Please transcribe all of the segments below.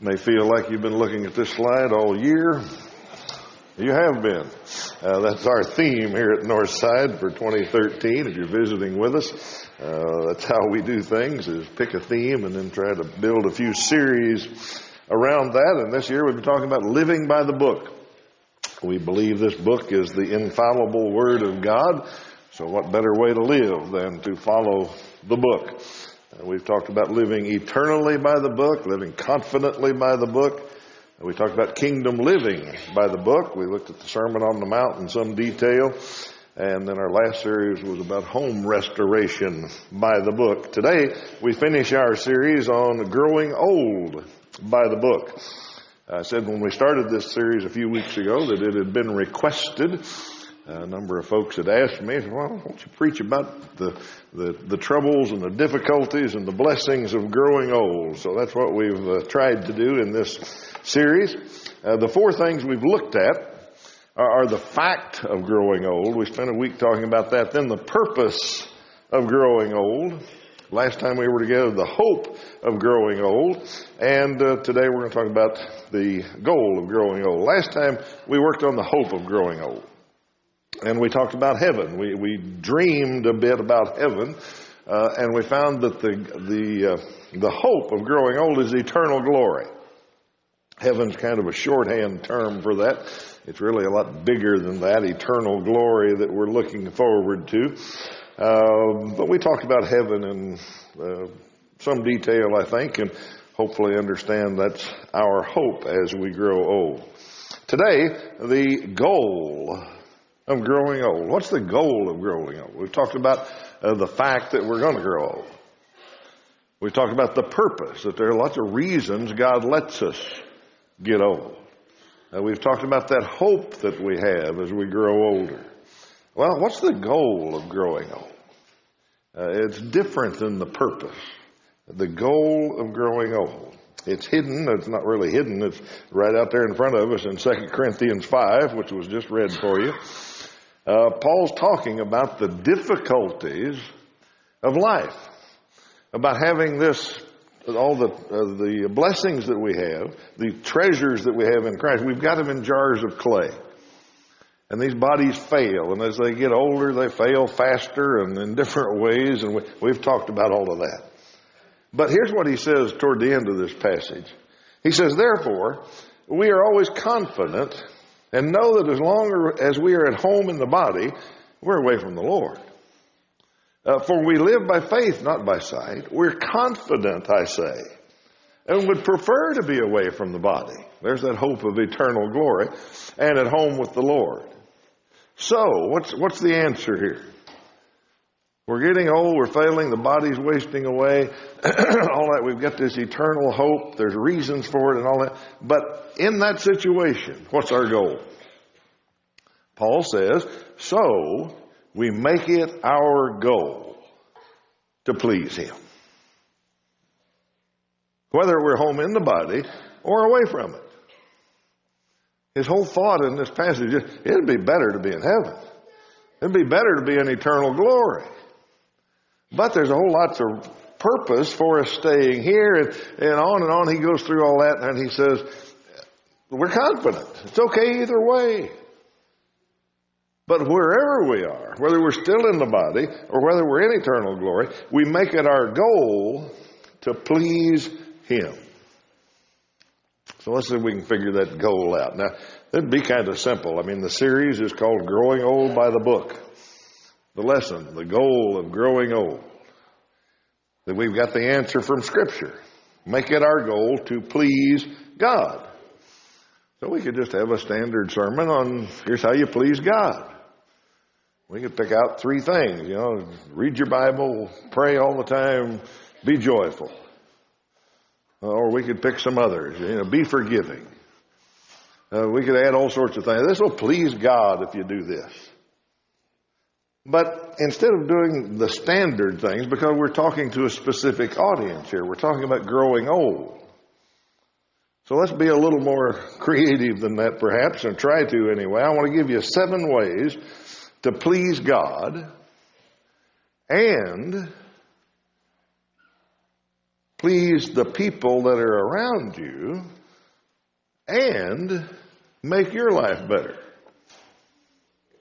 may feel like you've been looking at this slide all year. You have been. Uh, that's our theme here at Northside for 2013. If you're visiting with us, uh, that's how we do things: is pick a theme and then try to build a few series around that. And this year we've been talking about living by the book. We believe this book is the infallible Word of God. So, what better way to live than to follow the book? We've talked about living eternally by the book, living confidently by the book. We talked about kingdom living by the book. We looked at the Sermon on the Mount in some detail. And then our last series was about home restoration by the book. Today, we finish our series on growing old by the book. I said when we started this series a few weeks ago that it had been requested a number of folks had asked me, well, why don't you preach about the, the, the, troubles and the difficulties and the blessings of growing old? So that's what we've uh, tried to do in this series. Uh, the four things we've looked at are, are the fact of growing old. We spent a week talking about that. Then the purpose of growing old. Last time we were together, the hope of growing old. And uh, today we're going to talk about the goal of growing old. Last time we worked on the hope of growing old and we talked about heaven. We, we dreamed a bit about heaven, uh, and we found that the, the, uh, the hope of growing old is eternal glory. Heaven's kind of a shorthand term for that. It's really a lot bigger than that, eternal glory that we're looking forward to. Uh, but we talked about heaven in uh, some detail, I think, and hopefully understand that's our hope as we grow old. Today, the goal of growing old? What's the goal of growing old? We've talked about uh, the fact that we're going to grow old. We've talked about the purpose, that there are lots of reasons God lets us get old. Uh, we've talked about that hope that we have as we grow older. Well, what's the goal of growing old? Uh, it's different than the purpose. The goal of growing old. It's hidden. It's not really hidden. It's right out there in front of us in 2 Corinthians 5, which was just read for you. Uh, Paul's talking about the difficulties of life, about having this, all the, uh, the blessings that we have, the treasures that we have in Christ, we've got them in jars of clay. And these bodies fail, and as they get older, they fail faster and in different ways, and we, we've talked about all of that. But here's what he says toward the end of this passage. He says, Therefore, we are always confident and know that as long as we are at home in the body, we're away from the Lord. Uh, for we live by faith, not by sight. We're confident, I say, and would prefer to be away from the body. There's that hope of eternal glory and at home with the Lord. So, what's, what's the answer here? We're getting old, we're failing, the body's wasting away, all that. We've got this eternal hope, there's reasons for it and all that. But in that situation, what's our goal? Paul says, so we make it our goal to please Him. Whether we're home in the body or away from it. His whole thought in this passage is it'd be better to be in heaven. It'd be better to be in eternal glory. But there's a whole lot of purpose for us staying here and, and on and on. He goes through all that and he says, we're confident. It's okay either way. But wherever we are, whether we're still in the body or whether we're in eternal glory, we make it our goal to please Him. So let's see if we can figure that goal out. Now, it'd be kind of simple. I mean, the series is called Growing Old by the Book the lesson, the goal of growing old. That we've got the answer from Scripture. Make it our goal to please God. So we could just have a standard sermon on here's how you please God. We could pick out three things, you know, read your Bible, pray all the time, be joyful. Or we could pick some others, you know, be forgiving. Uh, we could add all sorts of things. This will please God if you do this. But instead of doing the standard things, because we're talking to a specific audience here, we're talking about growing old. So let's be a little more creative than that perhaps, and try to anyway. I want to give you seven ways to please God and please the people that are around you, and make your life better.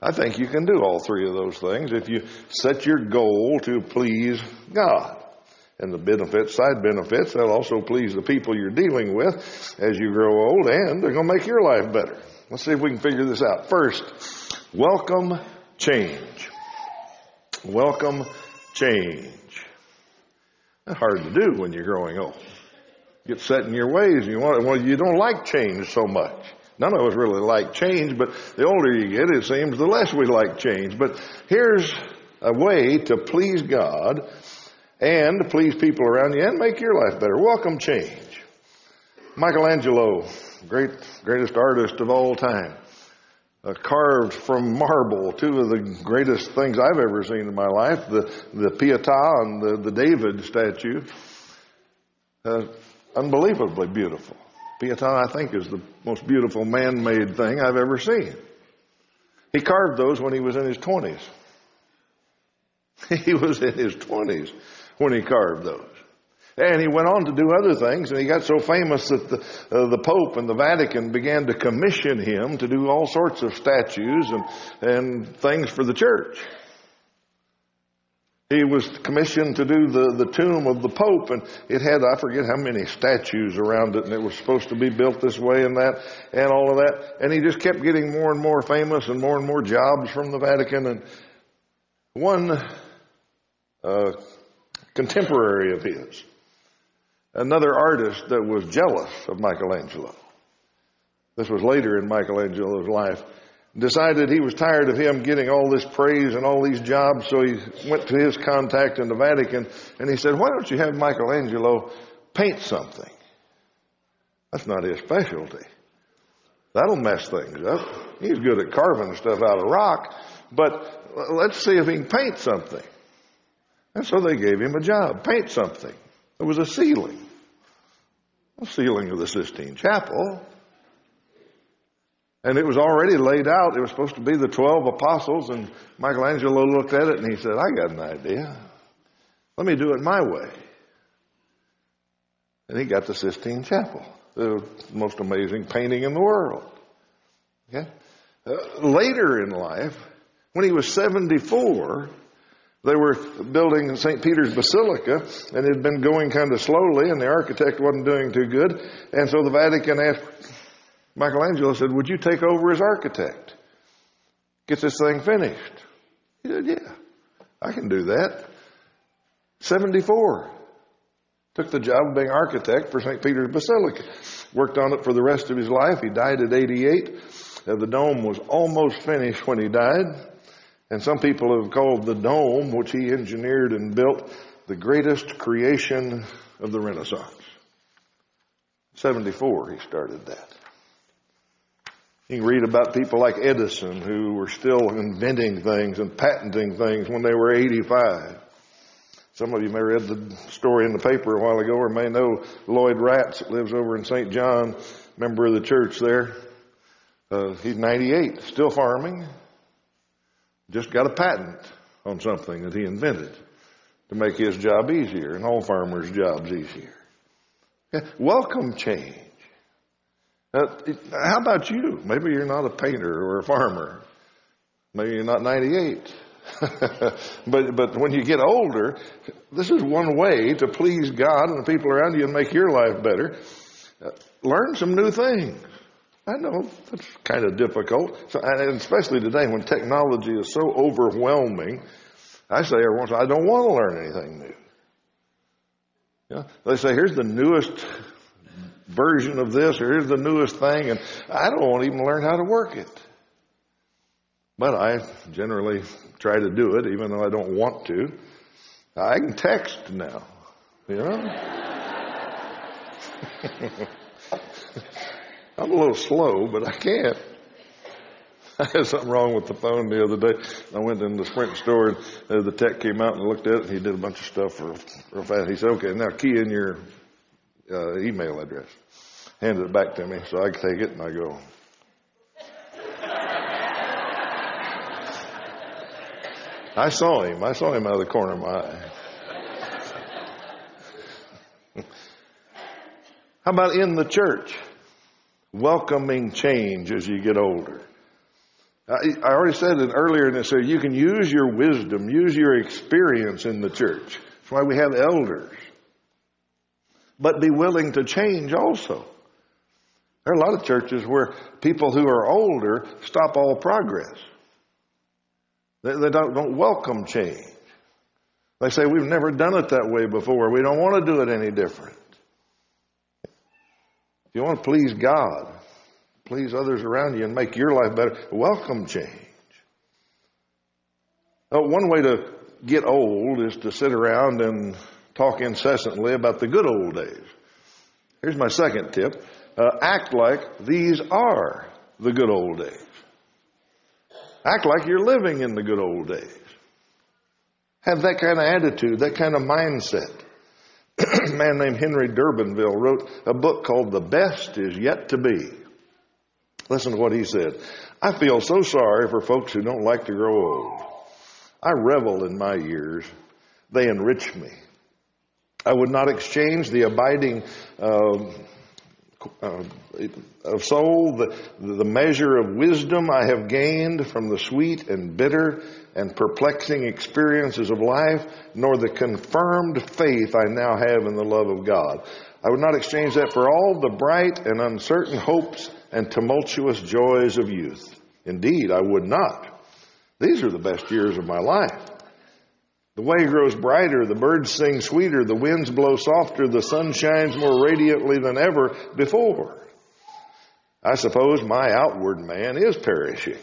I think you can do all three of those things if you set your goal to please God. And the benefits, side benefits, they'll also please the people you're dealing with as you grow old, and they're going to make your life better. Let's see if we can figure this out. First, welcome change. Welcome change. That's hard to do when you're growing old. Get set in your ways and you want well, you don't like change so much. None of us really like change, but the older you get, it seems the less we like change. But here's a way to please God and to please people around you and make your life better. Welcome change. Michelangelo, great, greatest artist of all time, uh, carved from marble two of the greatest things I've ever seen in my life, the, the Pietà and the, the David statue. Uh, unbelievably beautiful. Pietà, I think, is the most beautiful man-made thing I've ever seen. He carved those when he was in his 20s. He was in his 20s when he carved those. And he went on to do other things, and he got so famous that the, uh, the Pope and the Vatican began to commission him to do all sorts of statues and, and things for the church. He was commissioned to do the, the tomb of the Pope, and it had, I forget how many statues around it, and it was supposed to be built this way and that, and all of that. And he just kept getting more and more famous and more and more jobs from the Vatican. And one uh, contemporary of his another artist that was jealous of Michelangelo. This was later in Michelangelo's life. Decided he was tired of him getting all this praise and all these jobs, so he went to his contact in the Vatican and he said, Why don't you have Michelangelo paint something? That's not his specialty. That'll mess things up. He's good at carving stuff out of rock, but let's see if he can paint something. And so they gave him a job paint something. It was a ceiling the ceiling of the Sistine Chapel. And it was already laid out. It was supposed to be the 12 apostles, and Michelangelo looked at it and he said, I got an idea. Let me do it my way. And he got the Sistine Chapel, the most amazing painting in the world. Okay? Uh, later in life, when he was 74, they were building St. Peter's Basilica, and it had been going kind of slowly, and the architect wasn't doing too good. And so the Vatican asked Michelangelo, said, Would you take over as architect? Get this thing finished. He said, Yeah, I can do that. 74. Took the job of being architect for St. Peter's Basilica. Worked on it for the rest of his life. He died at 88. Uh, the dome was almost finished when he died. And some people have called the dome, which he engineered and built, the greatest creation of the Renaissance. 74, he started that. You can read about people like Edison who were still inventing things and patenting things when they were 85. Some of you may read the story in the paper a while ago or may know Lloyd Ratz lives over in St. John, member of the church there. Uh, he's 98, still farming, just got a patent on something that he invented to make his job easier and all farmers' jobs easier. Welcome change. Uh, how about you? Maybe you're not a painter or a farmer. Maybe you're not 98. but but when you get older, this is one way to please God and the people around you and make your life better. Uh, learn some new things. I know that's kind of difficult, so, and especially today when technology is so overwhelming. I say every once, I don't want to learn anything new. Yeah, they say here's the newest version of this, or here's the newest thing, and I don't even learn how to work it. But I generally try to do it, even though I don't want to. I can text now, you know. I'm a little slow, but I can't. I had something wrong with the phone the other day. I went in the Sprint store and uh, the tech came out and looked at it and he did a bunch of stuff real fast. He said, okay, now key in your uh, email address. Handed it back to me so I take it and I go, I saw him. I saw him out of the corner of my eye. How about in the church? Welcoming change as you get older. I already said it earlier in this, so you can use your wisdom, use your experience in the church. That's why we have elders. But be willing to change also. There are a lot of churches where people who are older stop all progress. They, they don't, don't welcome change. They say, We've never done it that way before. We don't want to do it any different. If you want to please God, please others around you, and make your life better, welcome change. Now, one way to get old is to sit around and talk incessantly about the good old days. Here's my second tip uh, act like these are the good old days. Act like you're living in the good old days. Have that kind of attitude, that kind of mindset. a man named Henry Durbanville wrote a book called The Best Is Yet to Be. Listen to what he said. I feel so sorry for folks who don't like to grow old. I revel in my years. They enrich me. I would not exchange the abiding uh, uh, of soul, the, the measure of wisdom I have gained from the sweet and bitter and perplexing experiences of life, nor the confirmed faith I now have in the love of God. I would not exchange that for all the bright and uncertain hopes and tumultuous joys of youth. Indeed, I would not. These are the best years of my life. The way grows brighter, the birds sing sweeter, the winds blow softer, the sun shines more radiantly than ever before. I suppose my outward man is perishing,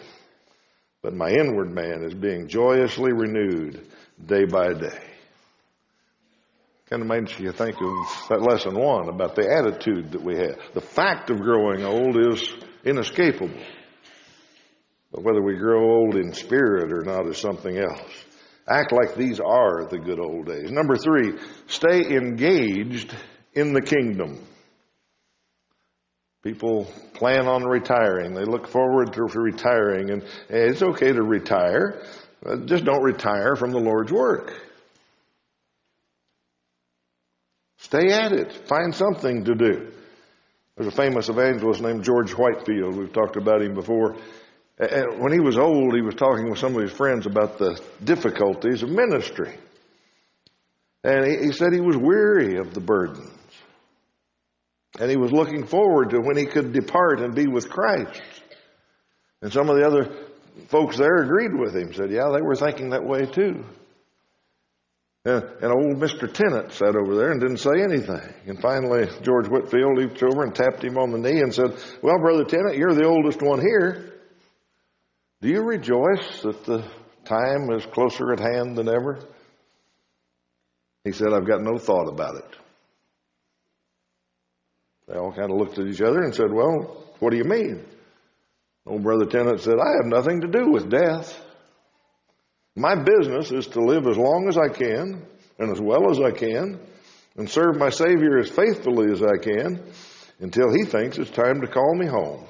but my inward man is being joyously renewed day by day. Kind of makes you think of that lesson one about the attitude that we have. The fact of growing old is inescapable. But whether we grow old in spirit or not is something else. Act like these are the good old days. Number three, stay engaged in the kingdom. People plan on retiring. They look forward to retiring, and it's okay to retire. Just don't retire from the Lord's work. Stay at it. Find something to do. There's a famous evangelist named George Whitefield. We've talked about him before. And when he was old, he was talking with some of his friends about the difficulties of ministry. And he, said he was weary of the burdens. And he was looking forward to when he could depart and be with Christ. And some of the other folks there agreed with him, said, yeah, they were thinking that way too. And, and old Mr. Tennent sat over there and didn't say anything. And finally, George Whitefield leaped over and tapped him on the knee and said, Well, Brother Tennent, you're the oldest one here. Do you rejoice that the time is closer at hand than ever? He said, I've got no thought about it. They all kind of looked at each other and said, Well, what do you mean? Old Brother Tennent said, I have nothing to do with death. My business is to live as long as I can and as well as I can and serve my Savior as faithfully as I can until He thinks it's time to call me home.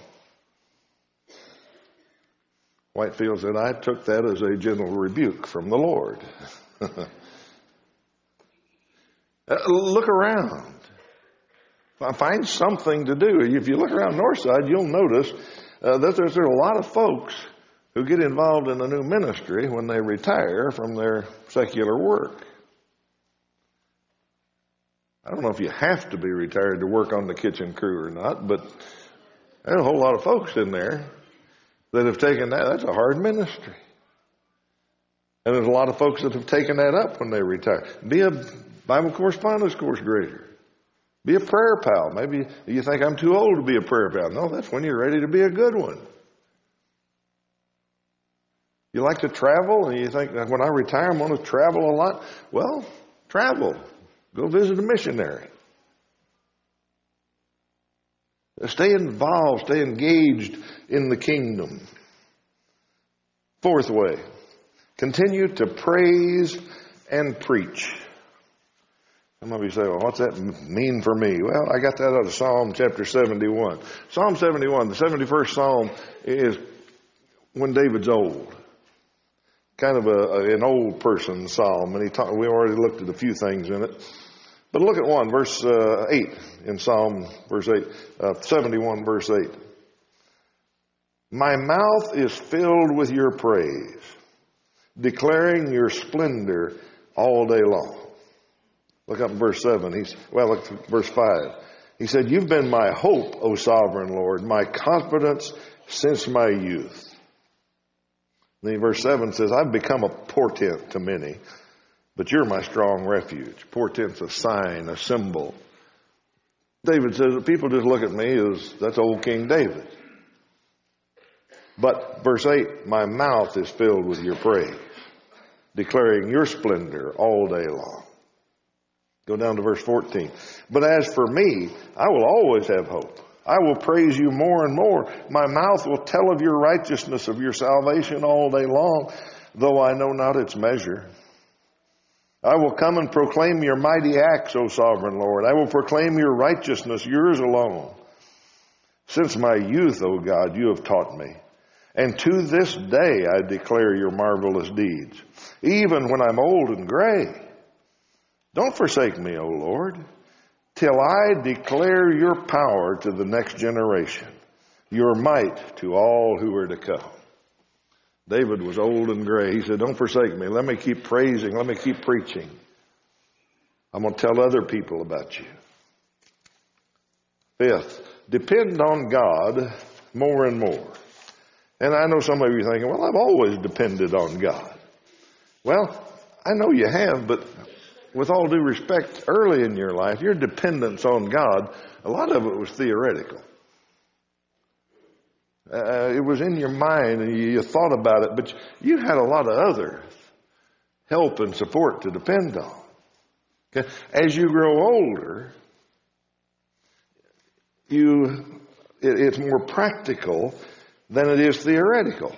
Whitefield said, I took that as a gentle rebuke from the Lord. Uh, look around. Find something to do. If you look around Northside, you'll notice uh, that there's, there's a lot of folks who get involved in a new ministry when they retire from their secular work. I don't know if you have to be retired to work on the kitchen crew or not, but there's a whole lot of folks in there that have taken that. That's a hard ministry. And there's a lot of folks that have taken that up when they retire. Be a Bible correspondence course grader. Be a prayer pal. Maybe you think I'm too old to be a prayer pal. No, that's when you're ready to be a good one. You like to travel and you think when I retire I'm going to travel a lot. Well, travel. Go visit a missionary. Stay involved, stay engaged in the kingdom. Fourth way, continue to praise and preach. Some of you say, well, what's that mean for me? Well, I got that out of Psalm chapter 71. Psalm 71, the 71st Psalm is when David's old. Kind of a, an old person psalm. And he talk, we already looked at a few things in it. But look at one, verse uh, 8 in Psalm, verse 8, uh, 71, verse 8. My mouth is filled with your praise, declaring your splendor all day long. Look up in verse 7. He's, well, look at verse 5. He said, You've been my hope, O sovereign Lord, my confidence since my youth. Then verse 7 says, I've become a portent to many, but you're my strong refuge. Portent's a sign, a symbol. David says people just look at me as that's old King David. But verse 8, my mouth is filled with your praise, declaring your splendor all day long. Go down to verse 14. But as for me, I will always have hope. I will praise you more and more. My mouth will tell of your righteousness, of your salvation all day long, though I know not its measure. I will come and proclaim your mighty acts, O sovereign Lord. I will proclaim your righteousness, yours alone. Since my youth, O God, you have taught me. And to this day I declare your marvelous deeds, even when I'm old and gray. Don't forsake me, O Lord till I declare your power to the next generation, your might to all who are to come. David was old and gray. He said, Don't forsake me. Let me keep praising. Let me keep preaching. I'm going to tell other people about you. Fifth, depend on God more and more. And I know some of you thinking, well, I've always depended on God. Well, I know you have, but with all due respect, early in your life, your dependence on God, a lot of it was theoretical. Uh, it was in your mind and you, you thought about it, but you had a lot of other help and support to depend on. Okay? As you grow older, you it, it's more practical than it is theoretical.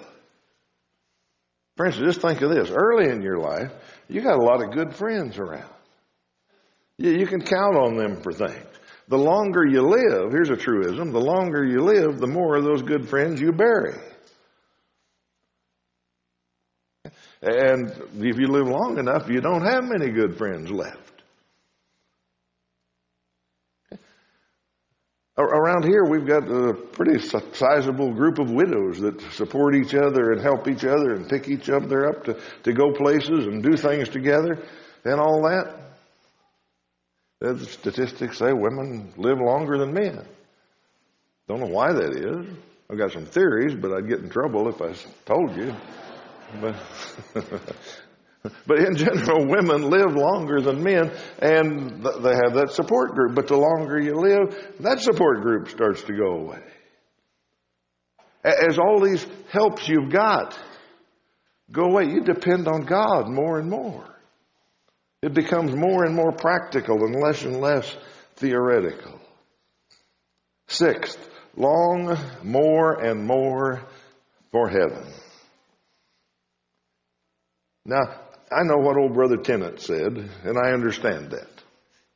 For instance, just think of this. Early in your life, you got a lot of good friends around. You, you can count on them for things. The longer you live, here's a truism, the longer you live, the more of those good friends you bury. And if you live long enough, you don't have many good friends left. Around here, we've got a pretty sizable group of widows that support each other and help each other and pick each other up to, to go places and do things together and all that. Uh, the statistics say women live longer than men. Don't know why that is. I've got some theories, but I'd get in trouble if I told you. But, but in general, women live longer than men, and they have that support group. But the longer you live, that support group starts to go away. As all these helps you've got go away, you depend on God more and more. It becomes more and more practical and less and less theoretical. Sixth, long more and more for heaven. Now, I know what old brother Tennent said, and I understand that.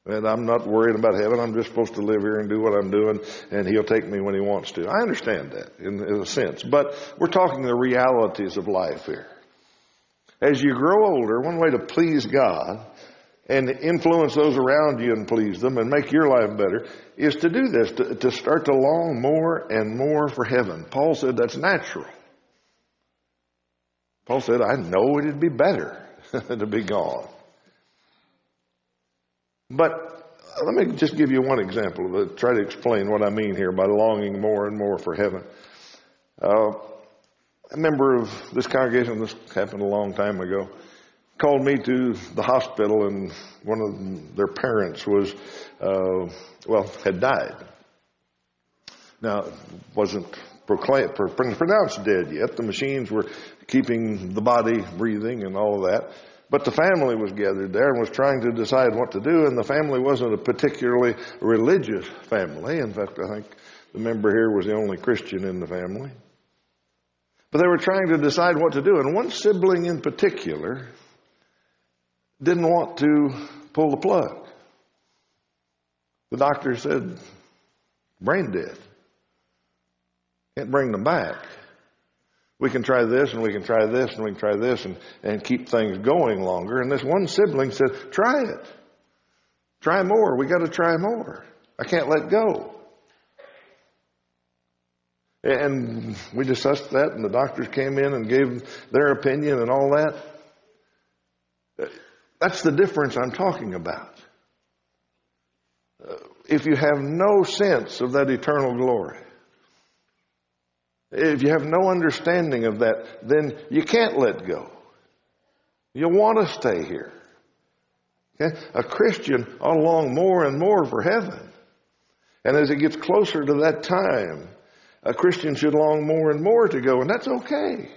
And I'm not worried about heaven. I'm just supposed to live here and do what I'm doing, and he'll take me when he wants to. I understand that in, in a sense. But we're talking the realities of life here. As you grow older, one way to please God and influence those around you and please them and make your life better is to do this, to, to start to long more and more for heaven. Paul said that's natural. Paul said, I know it'd be better to be gone. But let me just give you one example to try to explain what I mean here by longing more and more for heaven. Uh, a member of this congregation, this happened a long time ago, called me to the hospital, and one of their parents was, uh, well, had died. Now, wasn't proclaimed, pronounced dead yet. The machines were keeping the body breathing and all of that. But the family was gathered there and was trying to decide what to do, and the family wasn't a particularly religious family. In fact, I think the member here was the only Christian in the family. But they were trying to decide what to do, and one sibling in particular didn't want to pull the plug. The doctor said, brain dead. Can't bring them back. We can try this and we can try this and we can try this and, and keep things going longer. And this one sibling said, try it. Try more. We got to try more. I can't let go. And we discussed that, and the doctors came in and gave their opinion and all that. That's the difference I'm talking about. Uh, if you have no sense of that eternal glory, if you have no understanding of that, then you can't let go. You want to stay here. Okay? A Christian ought to long more and more for heaven. And as it gets closer to that time, a Christian should long more and more to go, and that's okay.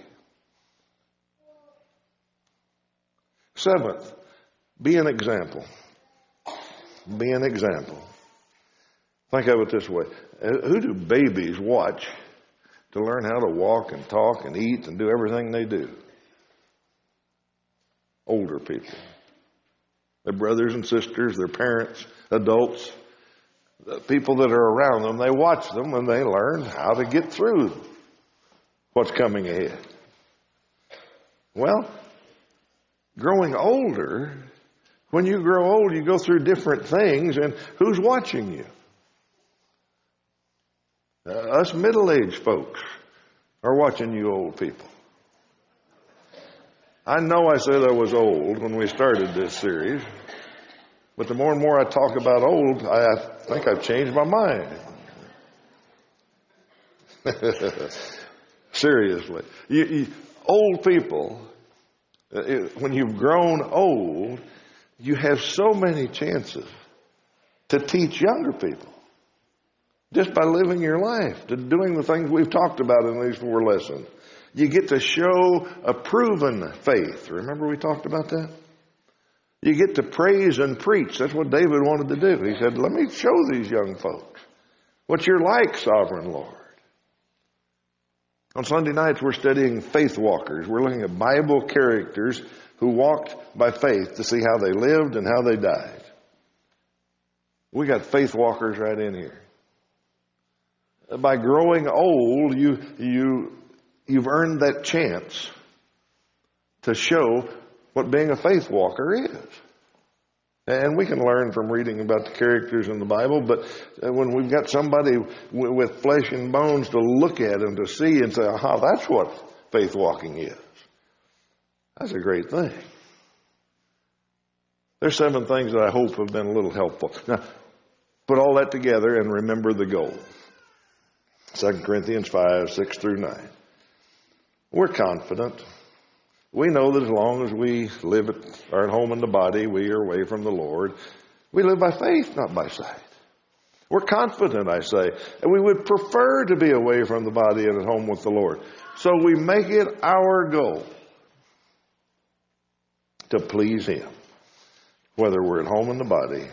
Seventh, be an example. Be an example. Think of it this way uh, Who do babies watch to learn how to walk and talk and eat and do everything they do? Older people. Their brothers and sisters, their parents, adults, the people that are around them, they watch them and they learn how to get through what's coming ahead. Well, growing older, when you grow old, you go through different things, and who's watching you? Uh, us middle aged folks are watching you old people. I know I said I was old when we started this series, but the more and more I talk about old, I think I've changed my mind. Seriously. You, you, old people, uh, when you've grown old, you have so many chances to teach younger people just by living your life, to doing the things we've talked about in these four lessons. You get to show a proven faith. Remember we talked about that? You get to praise and preach. That's what David wanted to do. He said, Let me show these young folks what you're like, sovereign Lord. On Sunday nights, we're studying faith walkers. We're looking at Bible characters who walked by faith to see how they lived and how they died. We got faith walkers right in here. By growing old, you, you, you've earned that chance to show what being a faith walker is. And we can learn from reading about the characters in the Bible, but uh, when we've got somebody with flesh and bones to look at and to see and say, aha, that's what faith walking is. That's a great thing. There's seven things that I hope have been a little helpful. Now, put all that together and remember the goal. 2 Corinthians 5, 6 through 9. We're confident. We know that as long as we live at, are at home in the body, we are away from the Lord. We live by faith, not by sight. We're confident, I say, and we would prefer to be away from the body and at home with the Lord. So we make it our goal to please Him, whether we're at home in the body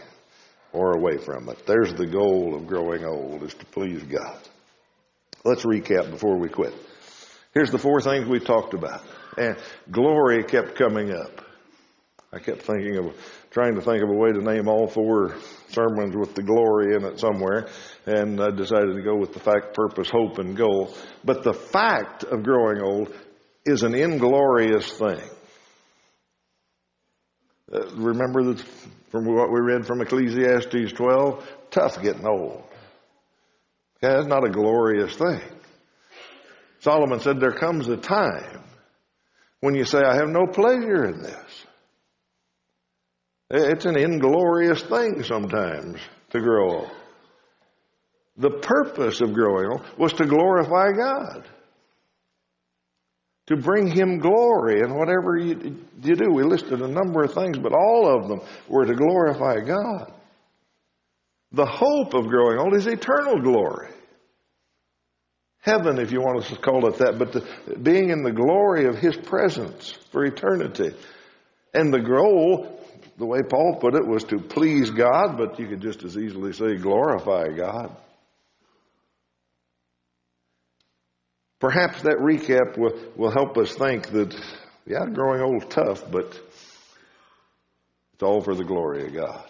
or away from it. There's the goal of growing old, is to please God. Let's recap before we quit. Here's the four things we talked about. And glory kept coming up. I kept thinking of, trying to think of a way to name all four sermons with the glory in it somewhere. And I decided to go with the fact, purpose, hope, and goal. But the fact of growing old is an inglorious thing. Uh, remember that from what we read from Ecclesiastes 12? Tough getting old. Yeah, that's not a glorious thing. Solomon said there comes a time when you say, I have no pleasure in this. It's an inglorious thing sometimes to grow old. The purpose of growing old was to glorify God to bring him glory in whatever you, you do. We listed a number of things, but all of them were to glorify God. The hope of growing old is eternal glory. Heaven, if you want to call it that, but the, being in the glory of His presence for eternity. And the goal, the way Paul put it, was to please God, but you could just as easily say glorify God. Perhaps that recap will, will help us think that, yeah, growing old tough, but it's all for the glory of God.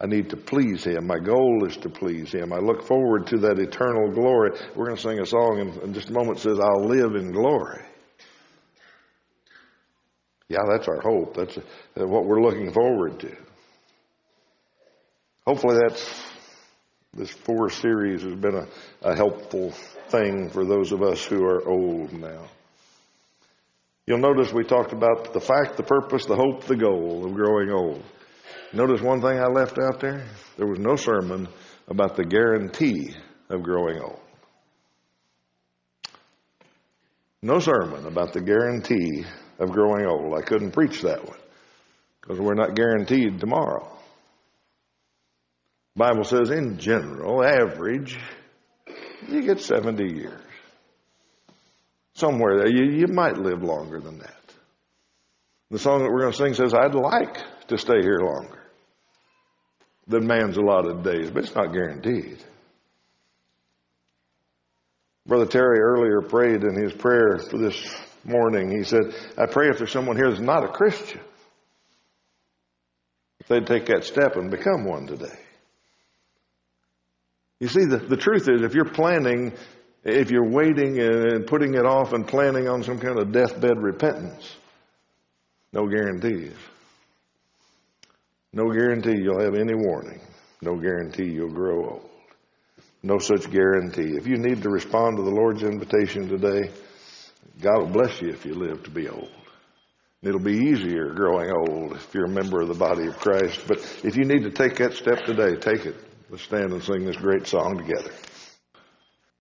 I need to please Him. My goal is to please Him. I look forward to that eternal glory. We're going to sing a song in, in just a moment says, I'll live in glory. Yeah, that's our hope. That's uh, what we're looking forward to. hopefully that's this four series has been a, a helpful thing for those of us who are old now. You'll notice we talked about the fact, the purpose, the hope, the goal of growing old. Notice one thing I left out there? There was no sermon about the guarantee of growing old. No sermon about the guarantee of growing old. I couldn't preach that one because we're not guaranteed tomorrow. Bible says in general, average, you get 70 years. Somewhere there, you, you might live longer than that. The song that we're going to sing says, I'd like to stay here longer than man's allotted days, but it's not guaranteed. Brother Terry earlier prayed in his prayer for this morning. He said, I pray if there's someone here that's not a Christian, if they'd take that step and become one today. You see, the, the truth is, if you're planning, if you're waiting and putting it off and planning on some kind of deathbed repentance, no guarantees. No guarantee you'll have any warning. No guarantee you'll grow old. No such guarantee. If you need to respond to the Lord's invitation today, God will bless you if you live to be old. It'll be easier growing old if you're a member of the body of Christ. But if you need to take that step today, take it. Let's stand and sing this great song together.